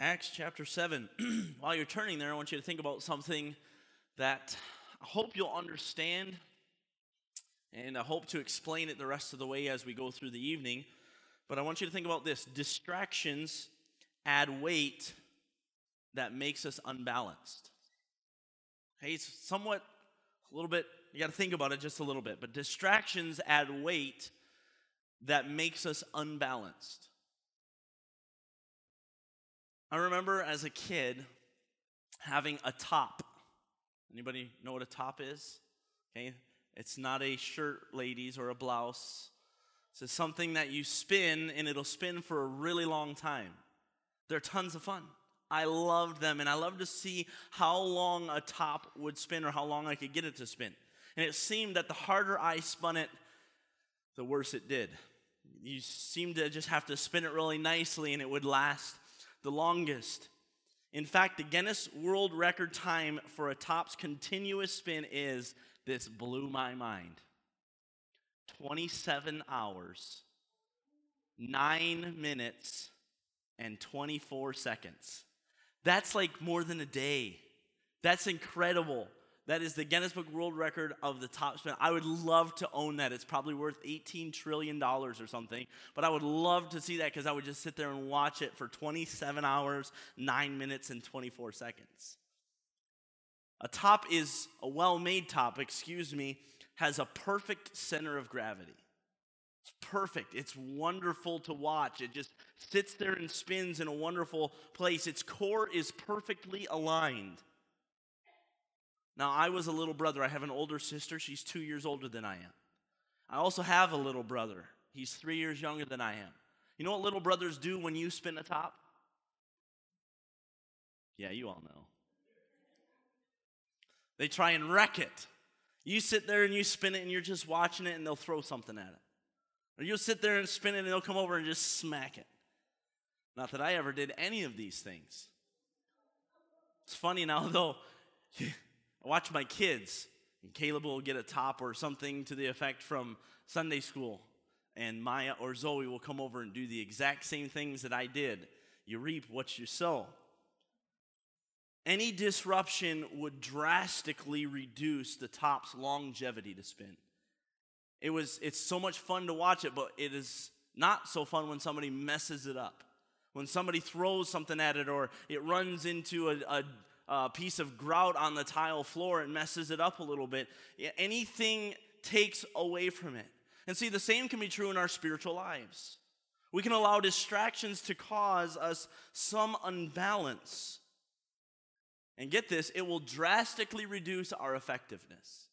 Acts chapter 7. While you're turning there, I want you to think about something that I hope you'll understand, and I hope to explain it the rest of the way as we go through the evening. But I want you to think about this distractions add weight that makes us unbalanced. Okay, it's somewhat a little bit, you got to think about it just a little bit, but distractions add weight that makes us unbalanced. I remember as a kid having a top. Anybody know what a top is? Okay, it's not a shirt, ladies, or a blouse. It's something that you spin and it'll spin for a really long time. They're tons of fun. I loved them and I loved to see how long a top would spin or how long I could get it to spin. And it seemed that the harder I spun it, the worse it did. You seemed to just have to spin it really nicely and it would last the longest. In fact, the Guinness World Record time for a top's continuous spin is this blew my mind 27 hours, 9 minutes, and 24 seconds. That's like more than a day. That's incredible. That is the Guinness Book World Record of the top spin. I would love to own that. It's probably worth $18 trillion or something. But I would love to see that because I would just sit there and watch it for 27 hours, 9 minutes, and 24 seconds. A top is a well made top, excuse me, has a perfect center of gravity. It's perfect. It's wonderful to watch. It just sits there and spins in a wonderful place. Its core is perfectly aligned. Now, I was a little brother. I have an older sister. She's two years older than I am. I also have a little brother. He's three years younger than I am. You know what little brothers do when you spin a top? Yeah, you all know. They try and wreck it. You sit there and you spin it and you're just watching it and they'll throw something at it. Or you'll sit there and spin it and they'll come over and just smack it. Not that I ever did any of these things. It's funny now, though. I watch my kids, and Caleb will get a top or something to the effect from Sunday school, and Maya or Zoe will come over and do the exact same things that I did. You reap what you sow. Any disruption would drastically reduce the top's longevity to spin. It was it's so much fun to watch it, but it is not so fun when somebody messes it up. When somebody throws something at it or it runs into a, a uh, piece of grout on the tile floor and messes it up a little bit. Anything takes away from it. And see, the same can be true in our spiritual lives. We can allow distractions to cause us some unbalance. And get this, it will drastically reduce our effectiveness.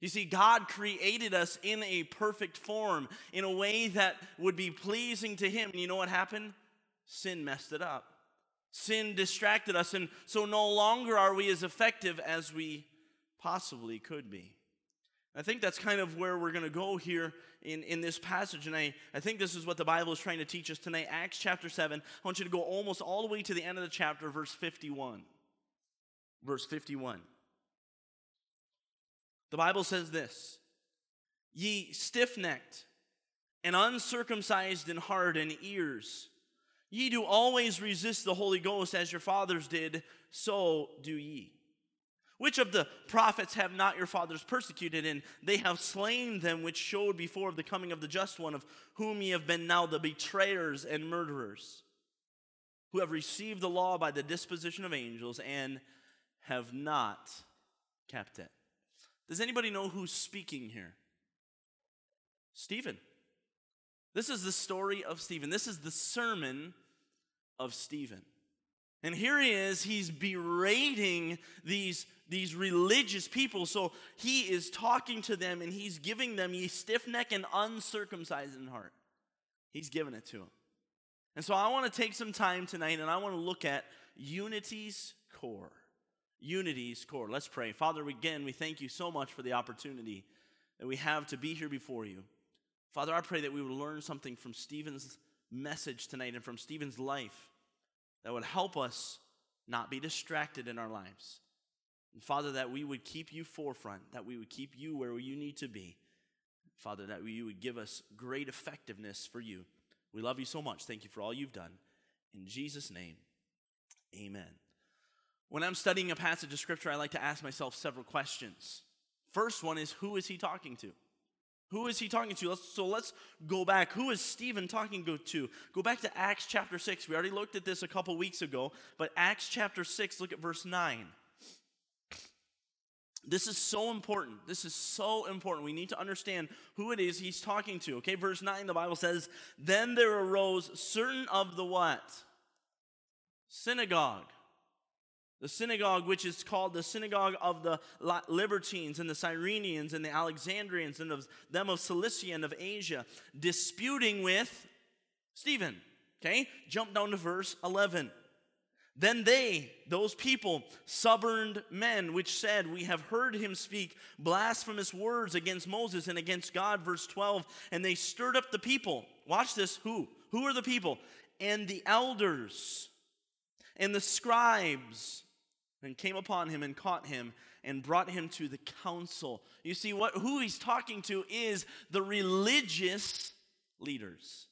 You see, God created us in a perfect form, in a way that would be pleasing to Him. And you know what happened? Sin messed it up. Sin distracted us, and so no longer are we as effective as we possibly could be. I think that's kind of where we're going to go here in, in this passage. And I, I think this is what the Bible is trying to teach us tonight. Acts chapter 7. I want you to go almost all the way to the end of the chapter, verse 51. Verse 51. The Bible says this Ye stiff necked and uncircumcised in heart and ears Ye do always resist the Holy Ghost as your fathers did, so do ye. Which of the prophets have not your fathers persecuted? And they have slain them which showed before of the coming of the just one, of whom ye have been now the betrayers and murderers, who have received the law by the disposition of angels and have not kept it. Does anybody know who's speaking here? Stephen. This is the story of Stephen. This is the sermon of Stephen. And here he is, he's berating these, these religious people. So he is talking to them and he's giving them, ye stiff neck and uncircumcised in heart. He's giving it to them. And so I want to take some time tonight and I want to look at unity's core. Unity's core. Let's pray. Father, again, we thank you so much for the opportunity that we have to be here before you. Father, I pray that we would learn something from Stephen's message tonight and from Stephen's life that would help us not be distracted in our lives. And Father, that we would keep you forefront, that we would keep you where you need to be. Father, that you would give us great effectiveness for you. We love you so much. Thank you for all you've done. In Jesus' name, Amen. When I'm studying a passage of scripture, I like to ask myself several questions. First one is who is he talking to? Who is he talking to? Let's, so let's go back. Who is Stephen talking to? Go back to Acts chapter 6. We already looked at this a couple weeks ago, but Acts chapter 6, look at verse 9. This is so important. This is so important. We need to understand who it is he's talking to. Okay, verse 9, the Bible says, Then there arose certain of the what? Synagogue. The synagogue, which is called the synagogue of the Libertines and the Cyrenians and the Alexandrians and of them of Cilicia and of Asia, disputing with Stephen. Okay, jump down to verse 11. Then they, those people, suborned men, which said, We have heard him speak blasphemous words against Moses and against God, verse 12. And they stirred up the people. Watch this. Who? Who are the people? And the elders and the scribes, and came upon him and caught him and brought him to the council. You see, what who he's talking to is the religious leaders.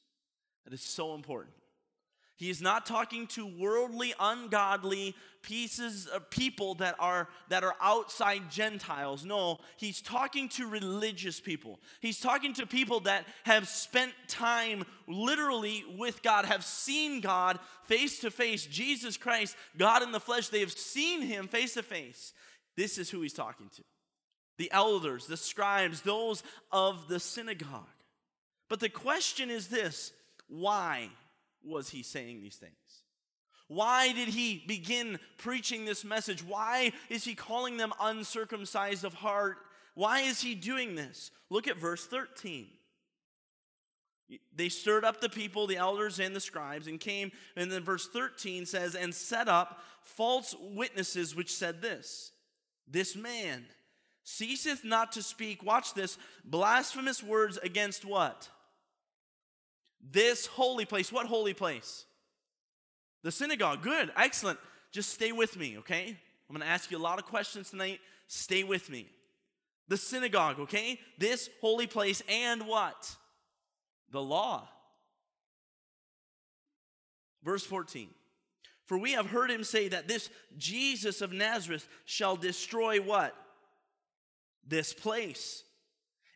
That is so important. He is not talking to worldly, ungodly pieces of people that are that are outside Gentiles. No, he's talking to religious people. He's talking to people that have spent time literally with God, have seen God face to face, Jesus Christ, God in the flesh. They have seen him face to face. This is who he's talking to. The elders, the scribes, those of the synagogue. But the question is this, why? Was he saying these things? Why did he begin preaching this message? Why is he calling them uncircumcised of heart? Why is he doing this? Look at verse 13. They stirred up the people, the elders and the scribes, and came, and then verse 13 says, and set up false witnesses which said this This man ceaseth not to speak, watch this, blasphemous words against what? This holy place. What holy place? The synagogue. Good. Excellent. Just stay with me, okay? I'm going to ask you a lot of questions tonight. Stay with me. The synagogue, okay? This holy place and what? The law. Verse 14. For we have heard him say that this Jesus of Nazareth shall destroy what? This place.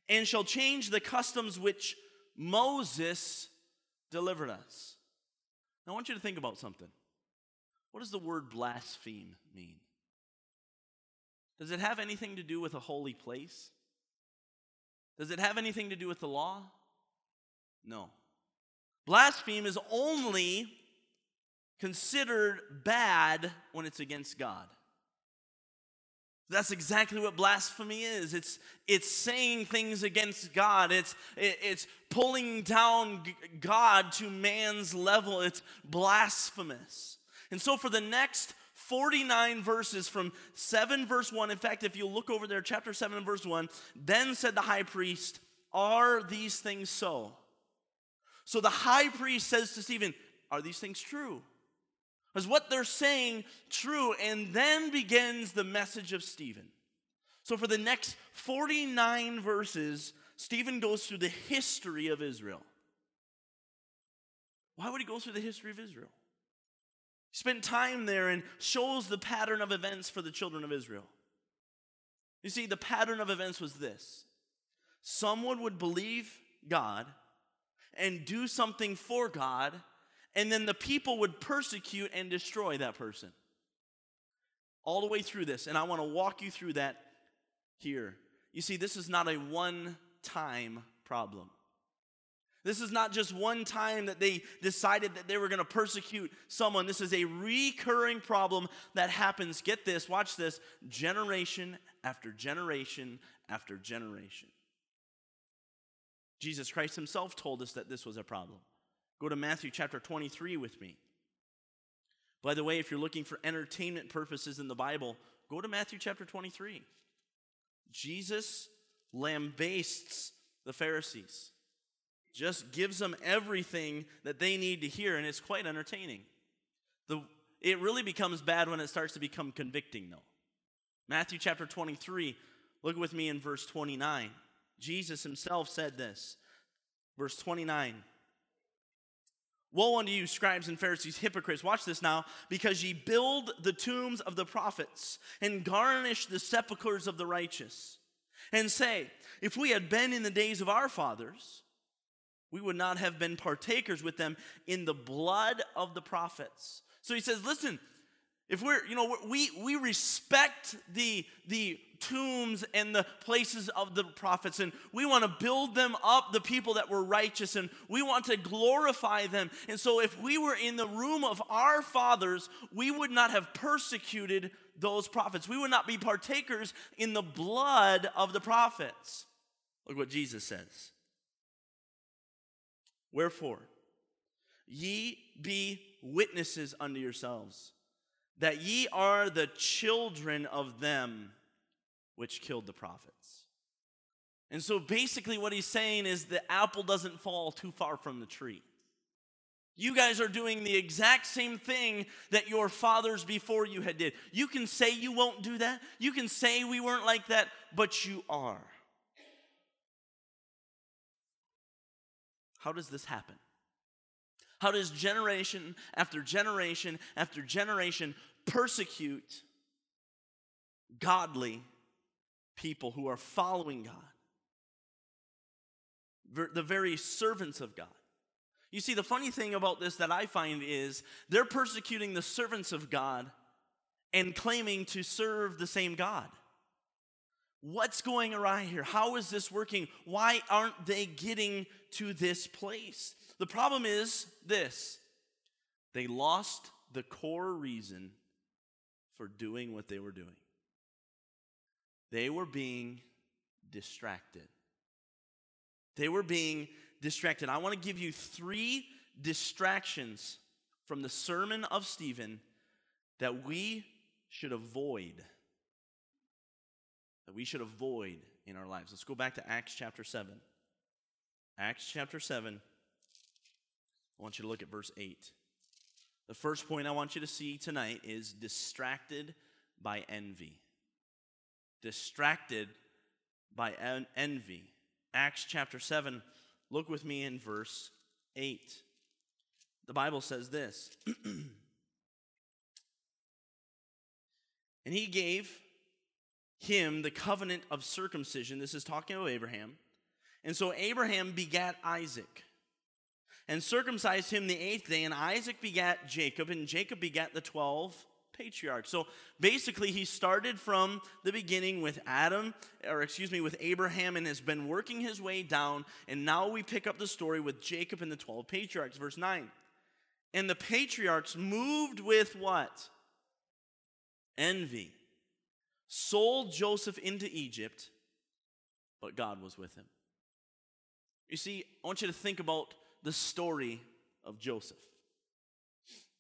And shall change the customs which Moses delivered us. Now, I want you to think about something. What does the word blaspheme mean? Does it have anything to do with a holy place? Does it have anything to do with the law? No. Blaspheme is only considered bad when it's against God. That's exactly what blasphemy is. It's, it's saying things against God. It's, it's pulling down God to man's level. It's blasphemous. And so for the next 49 verses from 7 verse 1, in fact, if you look over there, chapter 7 verse 1, then said the high priest, Are these things so? So the high priest says to Stephen, Are these things true? Is what they're saying true? And then begins the message of Stephen. So, for the next 49 verses, Stephen goes through the history of Israel. Why would he go through the history of Israel? He spent time there and shows the pattern of events for the children of Israel. You see, the pattern of events was this someone would believe God and do something for God and then the people would persecute and destroy that person. All the way through this, and I want to walk you through that here. You see, this is not a one time problem. This is not just one time that they decided that they were going to persecute someone. This is a recurring problem that happens, get this, watch this, generation after generation after generation. Jesus Christ himself told us that this was a problem. Go to Matthew chapter 23 with me. By the way, if you're looking for entertainment purposes in the Bible, go to Matthew chapter 23. Jesus lambastes the Pharisees, just gives them everything that they need to hear, and it's quite entertaining. The, it really becomes bad when it starts to become convicting, though. Matthew chapter 23, look with me in verse 29. Jesus himself said this. Verse 29 Woe unto you, scribes and Pharisees, hypocrites. Watch this now. Because ye build the tombs of the prophets and garnish the sepulchres of the righteous, and say, If we had been in the days of our fathers, we would not have been partakers with them in the blood of the prophets. So he says, Listen, if we're, you know, we, we respect the, the tombs and the places of the prophets, and we want to build them up, the people that were righteous, and we want to glorify them. And so, if we were in the room of our fathers, we would not have persecuted those prophets. We would not be partakers in the blood of the prophets. Look what Jesus says. Wherefore, ye be witnesses unto yourselves that ye are the children of them which killed the prophets. And so basically, what he's saying is the apple doesn't fall too far from the tree. You guys are doing the exact same thing that your fathers before you had did. You can say you won't do that. You can say we weren't like that, but you are. How does this happen? How does generation after generation after generation persecute godly people who are following God? The very servants of God. You see, the funny thing about this that I find is they're persecuting the servants of God and claiming to serve the same God. What's going awry here? How is this working? Why aren't they getting to this place? The problem is this they lost the core reason for doing what they were doing. They were being distracted. They were being distracted. I want to give you three distractions from the sermon of Stephen that we should avoid. That we should avoid in our lives. Let's go back to Acts chapter 7. Acts chapter 7. I want you to look at verse 8. The first point I want you to see tonight is distracted by envy. Distracted by en- envy. Acts chapter 7, look with me in verse 8. The Bible says this And he gave him the covenant of circumcision. This is talking about Abraham. And so Abraham begat Isaac and circumcised him the eighth day, and Isaac begat Jacob, and Jacob begat the twelve patriarchs. So basically, he started from the beginning with Adam, or excuse me, with Abraham, and has been working his way down. And now we pick up the story with Jacob and the 12 patriarchs. Verse 9. And the patriarchs moved with what? Envy. Sold Joseph into Egypt, but God was with him. You see, I want you to think about the story of Joseph.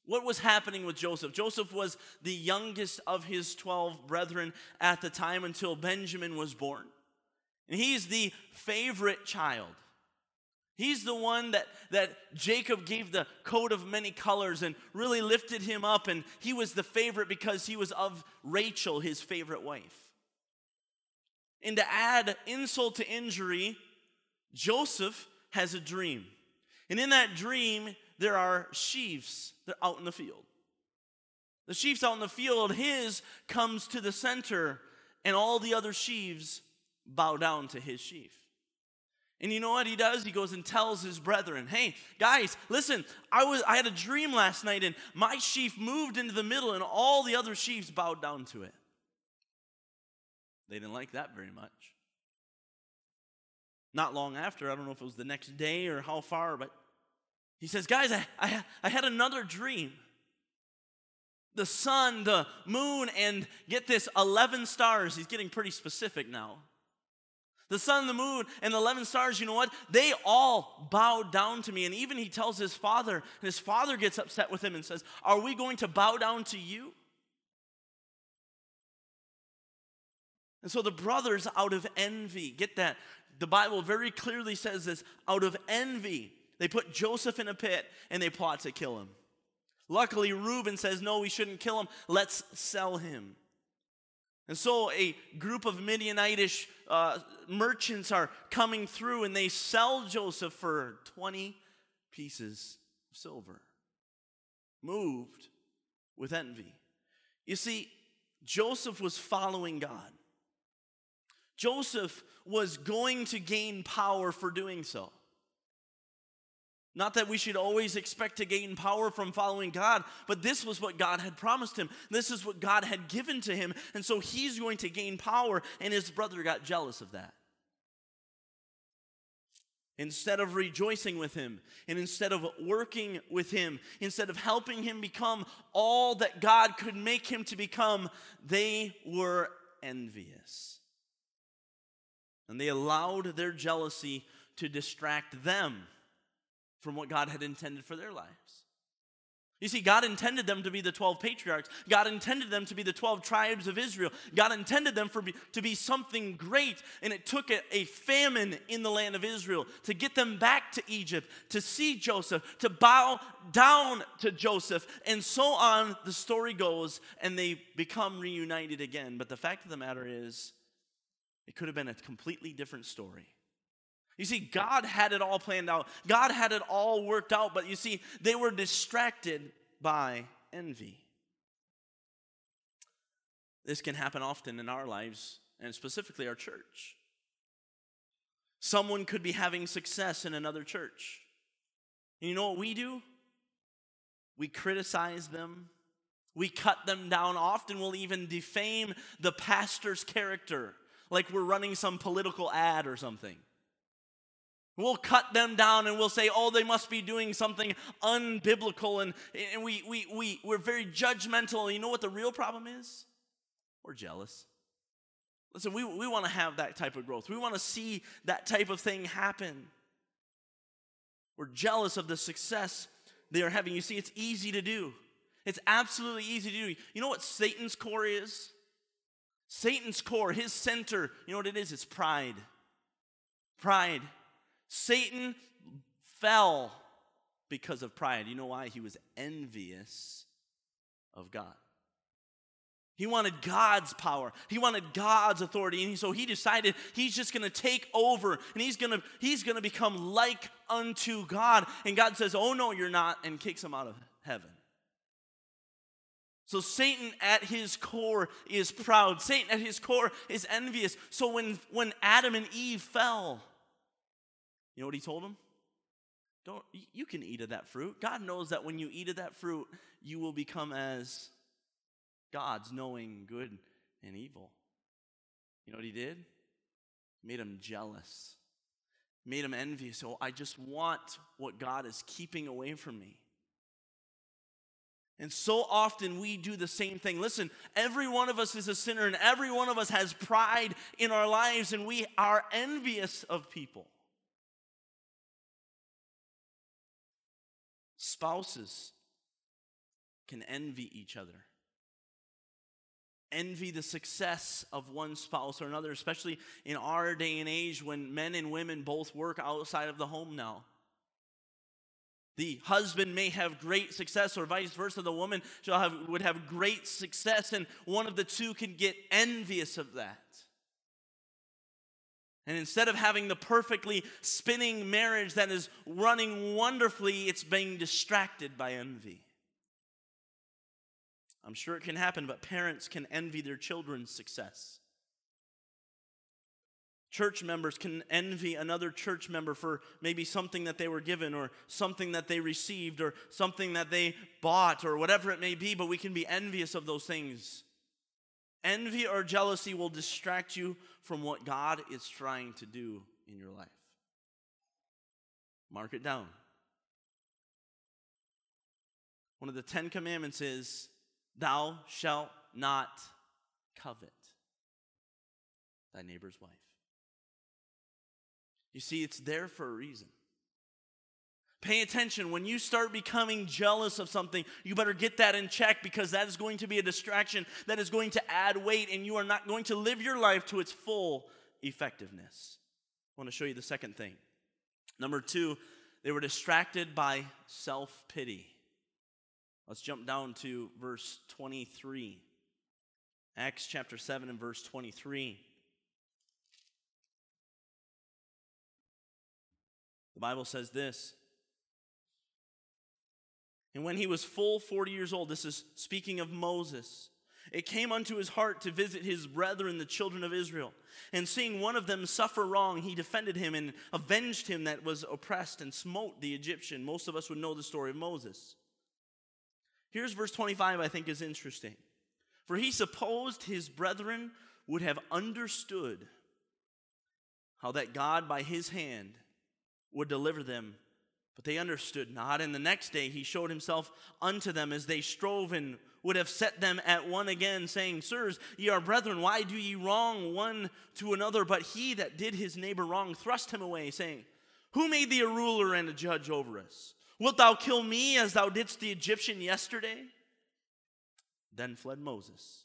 What was happening with Joseph? Joseph was the youngest of his 12 brethren at the time until Benjamin was born. And he's the favorite child. He's the one that, that Jacob gave the coat of many colors and really lifted him up. And he was the favorite because he was of Rachel, his favorite wife. And to add insult to injury, Joseph has a dream. And in that dream, there are sheaves that are out in the field. The sheaves out in the field, his comes to the center, and all the other sheaves bow down to his sheaf. And you know what he does? He goes and tells his brethren, "Hey, guys, listen, I was I had a dream last night and my sheaf moved into the middle and all the other sheaves bowed down to it." They didn't like that very much. Not long after, I don't know if it was the next day or how far, but he says, Guys, I, I, I had another dream. The sun, the moon, and get this 11 stars. He's getting pretty specific now. The sun, the moon, and the 11 stars, you know what? They all bowed down to me. And even he tells his father, and his father gets upset with him and says, Are we going to bow down to you? And so the brothers, out of envy, get that? the Bible very clearly says this out of envy, they put Joseph in a pit and they plot to kill him. Luckily, Reuben says, No, we shouldn't kill him. Let's sell him. And so a group of Midianitish uh, merchants are coming through and they sell Joseph for 20 pieces of silver. Moved with envy. You see, Joseph was following God. Joseph was going to gain power for doing so. Not that we should always expect to gain power from following God, but this was what God had promised him. This is what God had given to him. And so he's going to gain power, and his brother got jealous of that. Instead of rejoicing with him, and instead of working with him, instead of helping him become all that God could make him to become, they were envious. And they allowed their jealousy to distract them from what God had intended for their lives. You see, God intended them to be the 12 patriarchs. God intended them to be the 12 tribes of Israel. God intended them for to be something great. And it took a, a famine in the land of Israel to get them back to Egypt, to see Joseph, to bow down to Joseph. And so on, the story goes, and they become reunited again. But the fact of the matter is, it could have been a completely different story. You see, God had it all planned out, God had it all worked out, but you see, they were distracted by envy. This can happen often in our lives, and specifically our church. Someone could be having success in another church. And you know what we do? We criticize them. We cut them down. Often we'll even defame the pastor's character, like we're running some political ad or something. We'll cut them down and we'll say, oh, they must be doing something unbiblical. And, and we, we, we, we're very judgmental. You know what the real problem is? We're jealous. Listen, we, we want to have that type of growth. We want to see that type of thing happen. We're jealous of the success they are having. You see, it's easy to do. It's absolutely easy to do. You know what Satan's core is? Satan's core, his center, you know what it is? It's pride. Pride. Satan fell because of pride. You know why? He was envious of God. He wanted God's power. He wanted God's authority. And so he decided he's just going to take over and he's going to he's going to become like unto God. And God says, "Oh no, you're not," and kicks him out of heaven. So Satan at his core is proud. Satan at his core is envious. So when when Adam and Eve fell, you know what he told them? Don't you can eat of that fruit. God knows that when you eat of that fruit, you will become as gods, knowing good and evil. You know what he did? Made him jealous. Made him envious. So I just want what God is keeping away from me. And so often we do the same thing. Listen, every one of us is a sinner, and every one of us has pride in our lives, and we are envious of people. Spouses can envy each other. Envy the success of one spouse or another, especially in our day and age when men and women both work outside of the home now. The husband may have great success, or vice versa. The woman shall have, would have great success, and one of the two can get envious of that. And instead of having the perfectly spinning marriage that is running wonderfully, it's being distracted by envy. I'm sure it can happen, but parents can envy their children's success. Church members can envy another church member for maybe something that they were given, or something that they received, or something that they bought, or whatever it may be, but we can be envious of those things. Envy or jealousy will distract you from what God is trying to do in your life. Mark it down. One of the Ten Commandments is, Thou shalt not covet thy neighbor's wife. You see, it's there for a reason. Pay attention. When you start becoming jealous of something, you better get that in check because that is going to be a distraction that is going to add weight and you are not going to live your life to its full effectiveness. I want to show you the second thing. Number two, they were distracted by self pity. Let's jump down to verse 23. Acts chapter 7 and verse 23. The Bible says this And when he was full 40 years old, this is speaking of Moses, it came unto his heart to visit his brethren, the children of Israel. And seeing one of them suffer wrong, he defended him and avenged him that was oppressed and smote the Egyptian. Most of us would know the story of Moses. Here's verse 25, I think is interesting. For he supposed his brethren would have understood how that God by his hand would deliver them but they understood not. And the next day he showed himself unto them as they strove and would have set them at one again, saying, Sirs, ye are brethren, why do ye wrong one to another? But he that did his neighbor wrong thrust him away, saying, Who made thee a ruler and a judge over us? Wilt thou kill me as thou didst the Egyptian yesterday? Then fled Moses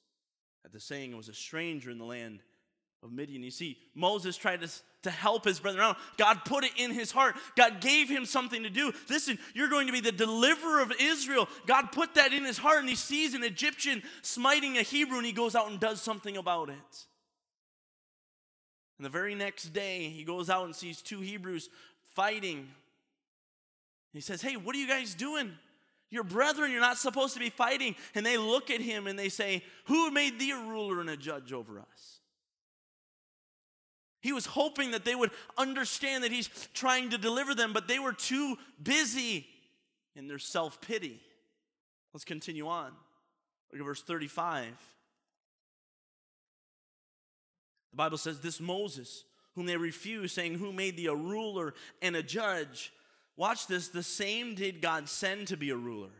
at the saying, It was a stranger in the land of Midian. You see, Moses tried to, to help his brethren out. God put it in his heart. God gave him something to do. Listen, you're going to be the deliverer of Israel. God put that in his heart, and he sees an Egyptian smiting a Hebrew, and he goes out and does something about it. And the very next day, he goes out and sees two Hebrews fighting. He says, Hey, what are you guys doing? Your brethren, you're not supposed to be fighting. And they look at him and they say, Who made thee a ruler and a judge over us? He was hoping that they would understand that he's trying to deliver them, but they were too busy in their self pity. Let's continue on. Look at verse 35. The Bible says, This Moses, whom they refused, saying, Who made thee a ruler and a judge? Watch this, the same did God send to be a ruler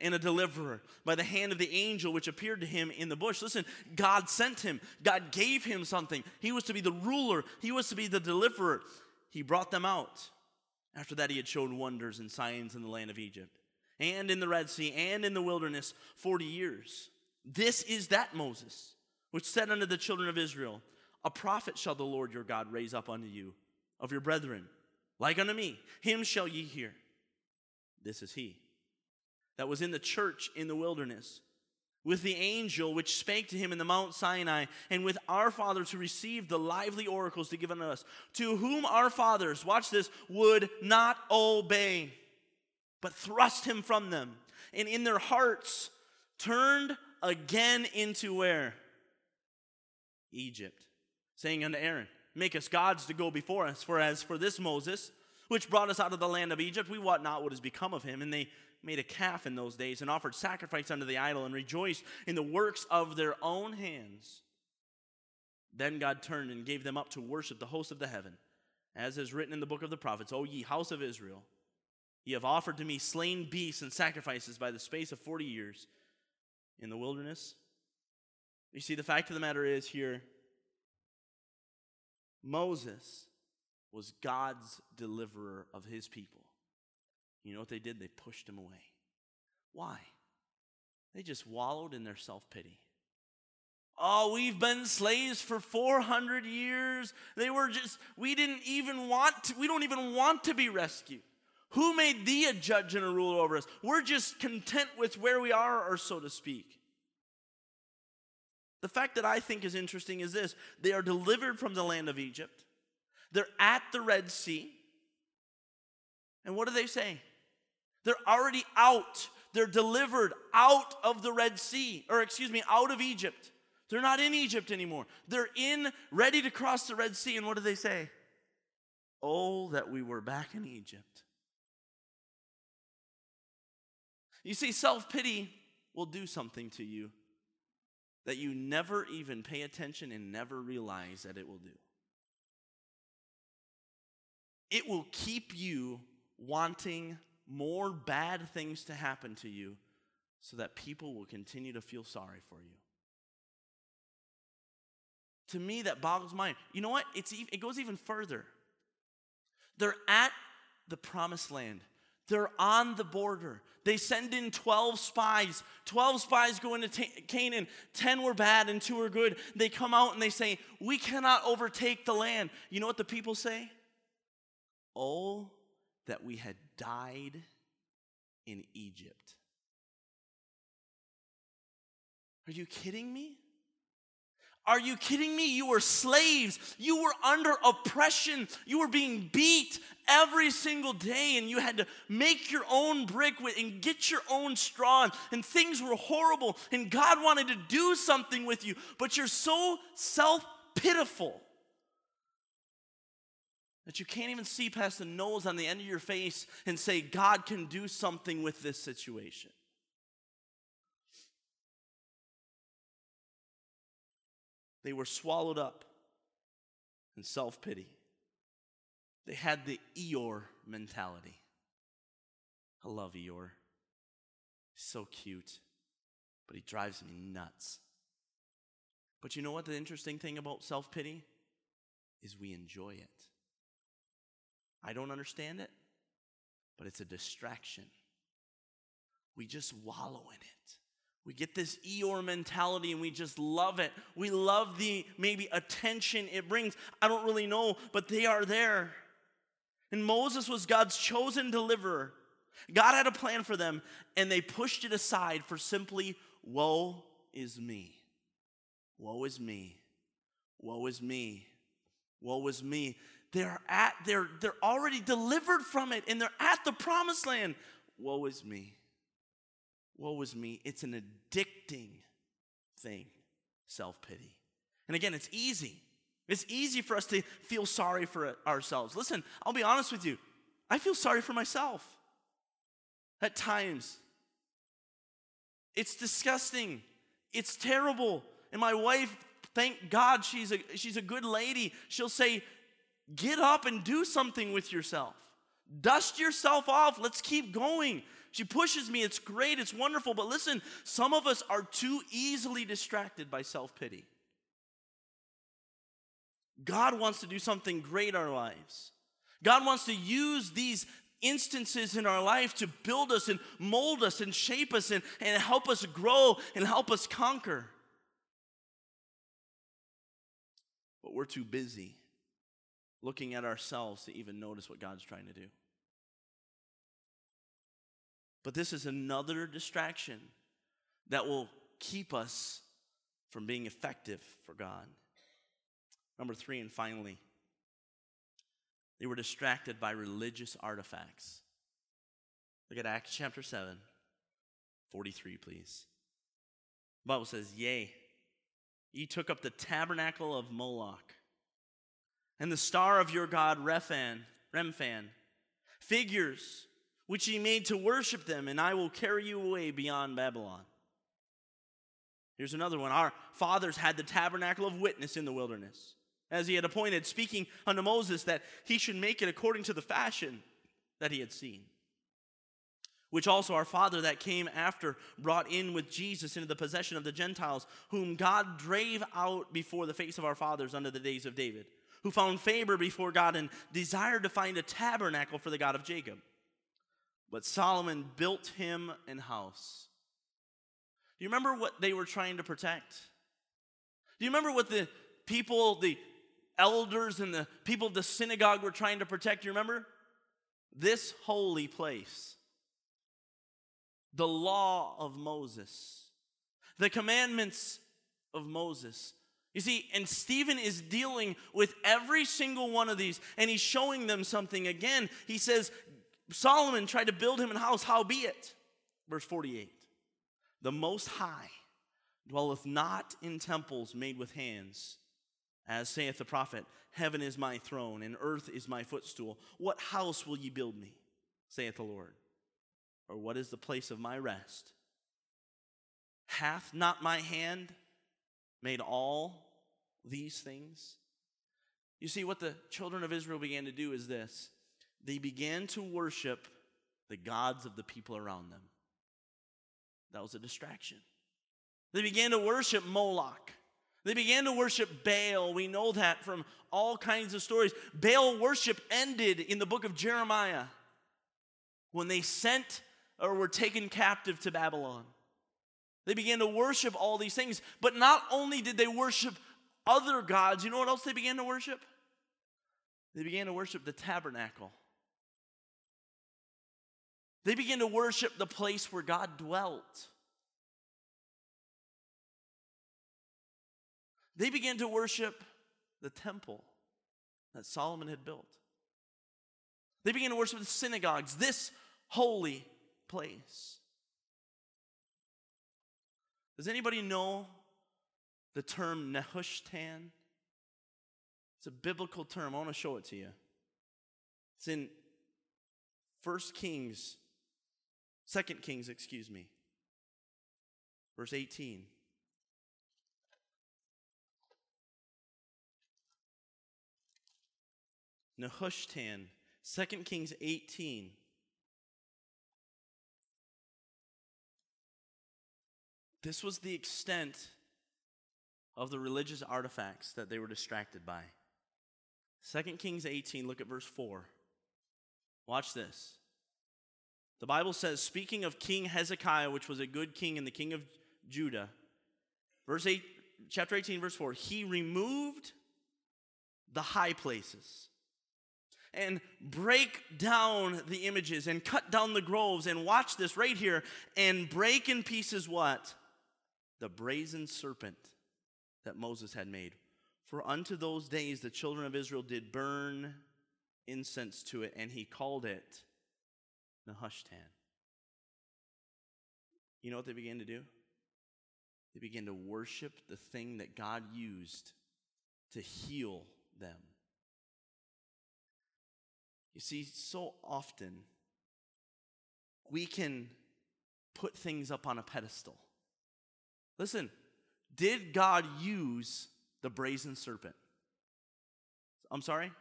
and a deliverer by the hand of the angel which appeared to him in the bush. Listen, God sent him, God gave him something. He was to be the ruler, he was to be the deliverer. He brought them out. After that, he had shown wonders and signs in the land of Egypt and in the Red Sea and in the wilderness 40 years. This is that Moses, which said unto the children of Israel, A prophet shall the Lord your God raise up unto you of your brethren, like unto me. Him shall ye hear. This is he that was in the church in the wilderness, with the angel which spake to him in the Mount Sinai, and with our fathers who received the lively oracles to give unto us, to whom our fathers, watch this, would not obey, but thrust him from them, and in their hearts turned again into where? Egypt, saying unto Aaron, Make us gods to go before us, for as for this Moses, which brought us out of the land of Egypt, we wot not what has become of him. And they made a calf in those days and offered sacrifice unto the idol and rejoiced in the works of their own hands. Then God turned and gave them up to worship the host of the heaven, as is written in the book of the prophets O ye house of Israel, ye have offered to me slain beasts and sacrifices by the space of 40 years in the wilderness. You see, the fact of the matter is here Moses was God's deliverer of his people. You know what they did? They pushed him away. Why? They just wallowed in their self pity. Oh, we've been slaves for 400 years. They were just, we didn't even want to, we don't even want to be rescued. Who made thee a judge and a ruler over us? We're just content with where we are, or so to speak. The fact that I think is interesting is this they are delivered from the land of Egypt, they're at the Red Sea. And what do they say? They're already out. They're delivered out of the Red Sea, or excuse me, out of Egypt. They're not in Egypt anymore. They're in, ready to cross the Red Sea. And what do they say? Oh, that we were back in Egypt. You see, self pity will do something to you that you never even pay attention and never realize that it will do. It will keep you wanting more bad things to happen to you so that people will continue to feel sorry for you. To me, that boggles my mind. You know what? It's, it goes even further. They're at the promised land. They're on the border. They send in 12 spies. 12 spies go into t- Canaan. 10 were bad and 2 were good. They come out and they say, We cannot overtake the land. You know what the people say? Oh, that we had died in Egypt. Are you kidding me? Are you kidding me? You were slaves. You were under oppression. You were being beat every single day, and you had to make your own brick and get your own straw, and things were horrible. And God wanted to do something with you, but you're so self pitiful that you can't even see past the nose on the end of your face and say, God can do something with this situation. They were swallowed up in self pity. They had the Eeyore mentality. I love Eeyore. He's so cute, but he drives me nuts. But you know what the interesting thing about self pity is we enjoy it. I don't understand it, but it's a distraction. We just wallow in it. We get this Eeyore mentality and we just love it. We love the maybe attention it brings. I don't really know, but they are there. And Moses was God's chosen deliverer. God had a plan for them, and they pushed it aside for simply, Woe is me. Woe is me. Woe is me. Woe is me. They're at, they're, they're already delivered from it, and they're at the promised land. Woe is me. Woe is me. It's an addicting thing, self pity. And again, it's easy. It's easy for us to feel sorry for ourselves. Listen, I'll be honest with you. I feel sorry for myself at times. It's disgusting. It's terrible. And my wife, thank God she's a, she's a good lady. She'll say, Get up and do something with yourself. Dust yourself off. Let's keep going. She pushes me. It's great. It's wonderful. But listen, some of us are too easily distracted by self pity. God wants to do something great in our lives. God wants to use these instances in our life to build us and mold us and shape us and, and help us grow and help us conquer. But we're too busy looking at ourselves to even notice what God's trying to do. But this is another distraction that will keep us from being effective for God. Number three, and finally, they were distracted by religious artifacts. Look at Acts chapter 7, 43, please. The Bible says, Yea, ye took up the tabernacle of Moloch and the star of your god Rephan, Remphan, figures which he made to worship them, and I will carry you away beyond Babylon. Here's another one. Our fathers had the tabernacle of witness in the wilderness, as he had appointed, speaking unto Moses that he should make it according to the fashion that he had seen. Which also our father that came after brought in with Jesus into the possession of the Gentiles, whom God drave out before the face of our fathers under the days of David, who found favor before God and desired to find a tabernacle for the God of Jacob. But Solomon built him an house. Do you remember what they were trying to protect? Do you remember what the people, the elders, and the people of the synagogue were trying to protect? Do you remember? This holy place. The law of Moses. The commandments of Moses. You see, and Stephen is dealing with every single one of these, and he's showing them something again. He says, Solomon tried to build him a house, howbeit, verse 48, the Most High dwelleth not in temples made with hands, as saith the prophet, Heaven is my throne, and earth is my footstool. What house will ye build me, saith the Lord? Or what is the place of my rest? Hath not my hand made all these things? You see, what the children of Israel began to do is this they began to worship the gods of the people around them. That was a distraction. They began to worship Moloch. They began to worship Baal. We know that from all kinds of stories. Baal worship ended in the book of Jeremiah when they sent or were taken captive to Babylon. They began to worship all these things, but not only did they worship other gods, you know what else they began to worship? They began to worship the tabernacle. They began to worship the place where God dwelt. They began to worship the temple that Solomon had built. They began to worship the synagogues, this holy place. Does anybody know the term Nehushtan? It's a biblical term. I want to show it to you. It's in 1 Kings, 2 Kings, excuse me, verse 18. Nehushtan, 2 Kings 18. This was the extent of the religious artifacts that they were distracted by. 2 Kings 18, look at verse 4. Watch this. The Bible says, speaking of King Hezekiah, which was a good king and the king of Judah, verse 8, chapter 18, verse 4, he removed the high places and break down the images and cut down the groves and watch this right here and break in pieces what? The brazen serpent that Moses had made. For unto those days the children of Israel did burn incense to it, and he called it Nehushtan. You know what they began to do? They began to worship the thing that God used to heal them. You see, so often we can put things up on a pedestal. Listen, did God use the brazen serpent? I'm sorry?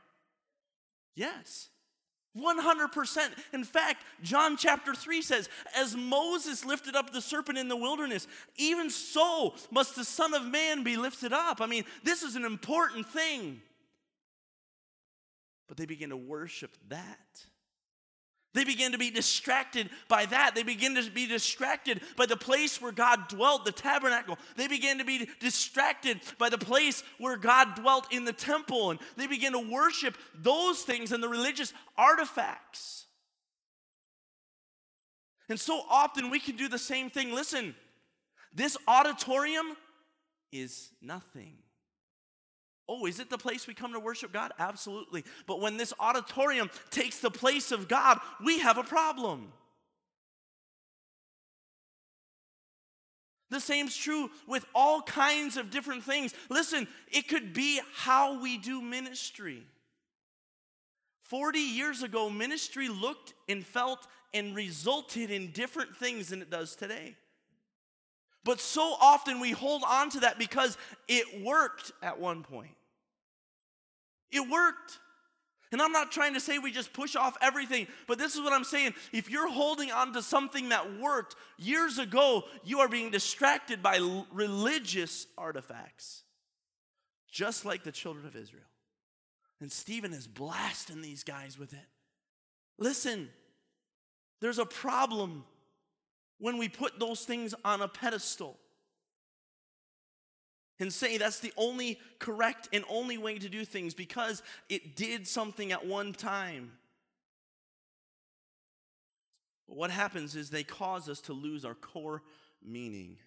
Yes. 100%. In fact, John chapter 3 says, As Moses lifted up the serpent in the wilderness, even so must the Son of Man be lifted up. I mean, this is an important thing. But they begin to worship that. They begin to be distracted by that. They begin to be distracted by the place where God dwelt, the tabernacle. They begin to be distracted by the place where God dwelt in the temple. And they begin to worship those things and the religious artifacts. And so often we can do the same thing. Listen, this auditorium is nothing. Oh, is it the place we come to worship God? Absolutely. But when this auditorium takes the place of God, we have a problem. The same's true with all kinds of different things. Listen, it could be how we do ministry. 40 years ago, ministry looked and felt and resulted in different things than it does today. But so often we hold on to that because it worked at one point. It worked. And I'm not trying to say we just push off everything, but this is what I'm saying. If you're holding on to something that worked years ago, you are being distracted by l- religious artifacts, just like the children of Israel. And Stephen is blasting these guys with it. Listen, there's a problem when we put those things on a pedestal and say that's the only correct and only way to do things because it did something at one time. But what happens is they cause us to lose our core meaning.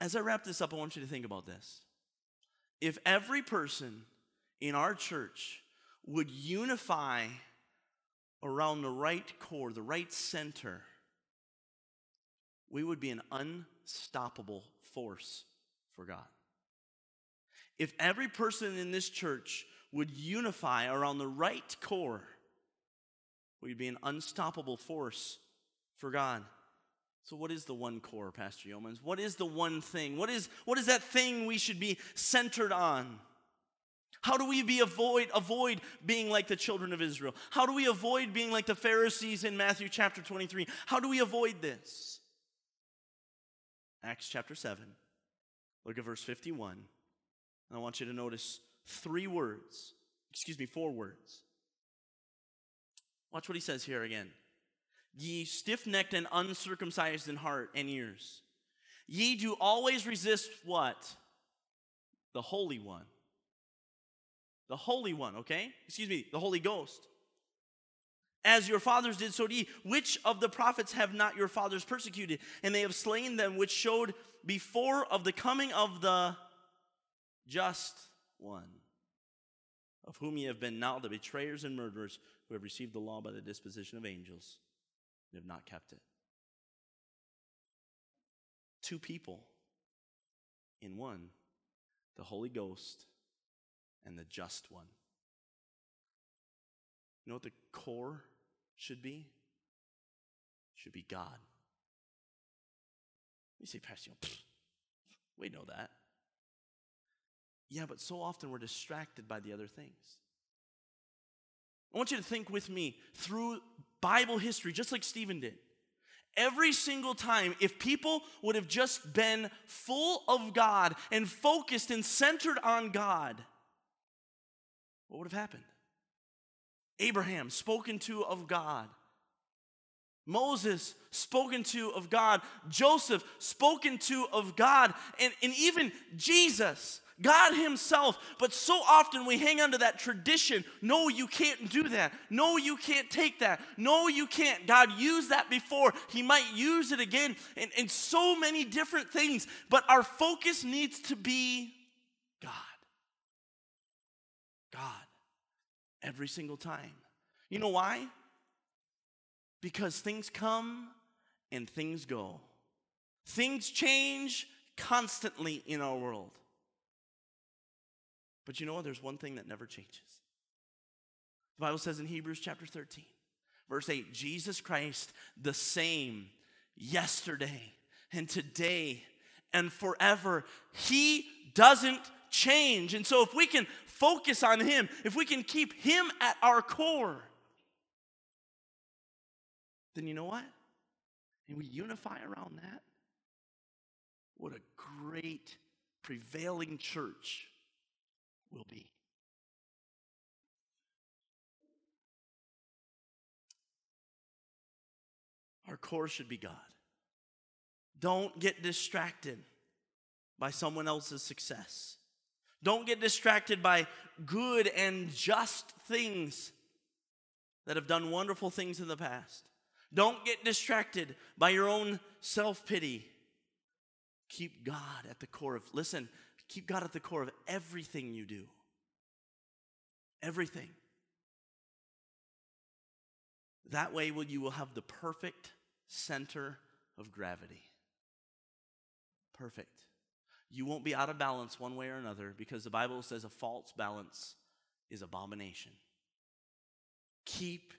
As I wrap this up, I want you to think about this. If every person in our church would unify around the right core, the right center, we would be an unstoppable force for God. If every person in this church would unify around the right core, we'd be an unstoppable force for God. So, what is the one core, Pastor Yeomans? What is the one thing? What is, what is that thing we should be centered on? How do we be avoid avoid being like the children of Israel? How do we avoid being like the Pharisees in Matthew chapter 23? How do we avoid this? Acts chapter 7. Look at verse 51. And I want you to notice three words. Excuse me, four words. Watch what he says here again. Ye stiff necked and uncircumcised in heart and ears. Ye do always resist what? The Holy One. The Holy One, okay? Excuse me, the Holy Ghost. As your fathers did, so do ye. Which of the prophets have not your fathers persecuted? And they have slain them which showed before of the coming of the just one, of whom ye have been now the betrayers and murderers, who have received the law by the disposition of angels, and have not kept it. Two people in one the Holy Ghost and the just one. You know what the core should be? Should be God. You say, Pastor, we know that. Yeah, but so often we're distracted by the other things. I want you to think with me through Bible history, just like Stephen did. Every single time, if people would have just been full of God and focused and centered on God, what would have happened? Abraham, spoken to of God. Moses, spoken to of God. Joseph, spoken to of God. And, and even Jesus, God Himself. But so often we hang on to that tradition. No, you can't do that. No, you can't take that. No, you can't. God used that before. He might use it again in, in so many different things. But our focus needs to be God. God. Every single time. You know why? Because things come and things go. Things change constantly in our world. But you know what? There's one thing that never changes. The Bible says in Hebrews chapter 13, verse 8 Jesus Christ, the same yesterday and today and forever. He doesn't change. And so if we can focus on Him, if we can keep Him at our core, then you know what? And we unify around that. What a great prevailing church will be. Our core should be God. Don't get distracted by someone else's success. Don't get distracted by good and just things that have done wonderful things in the past. Don't get distracted by your own self pity. Keep God at the core of, listen, Keep God at the core of everything you do. Everything. That way, will you will have the perfect center of gravity. Perfect. You won't be out of balance one way or another because the Bible says a false balance is abomination. Keep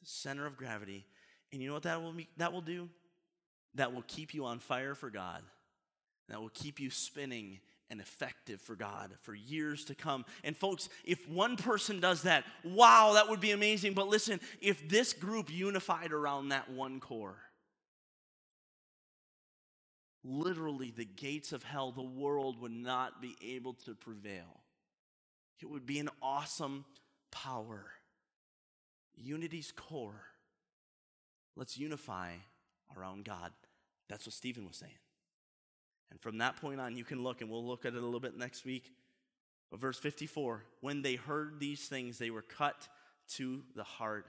the center of gravity. And you know what that will, be, that will do? That will keep you on fire for God. That will keep you spinning and effective for God for years to come. And folks, if one person does that, wow, that would be amazing. But listen, if this group unified around that one core, literally the gates of hell, the world would not be able to prevail. It would be an awesome power. Unity's core. Let's unify around God. That's what Stephen was saying. And from that point on, you can look, and we'll look at it a little bit next week. But verse 54 when they heard these things, they were cut to the heart,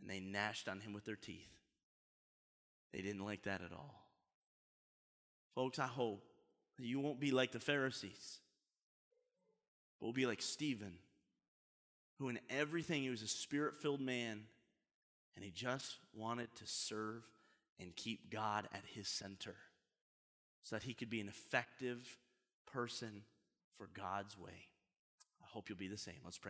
and they gnashed on him with their teeth. They didn't like that at all. Folks, I hope that you won't be like the Pharisees, but will be like Stephen, who in everything he was a spirit filled man, and he just wanted to serve and keep God at his center so that he could be an effective person for God's way. I hope you'll be the same. Let's pray.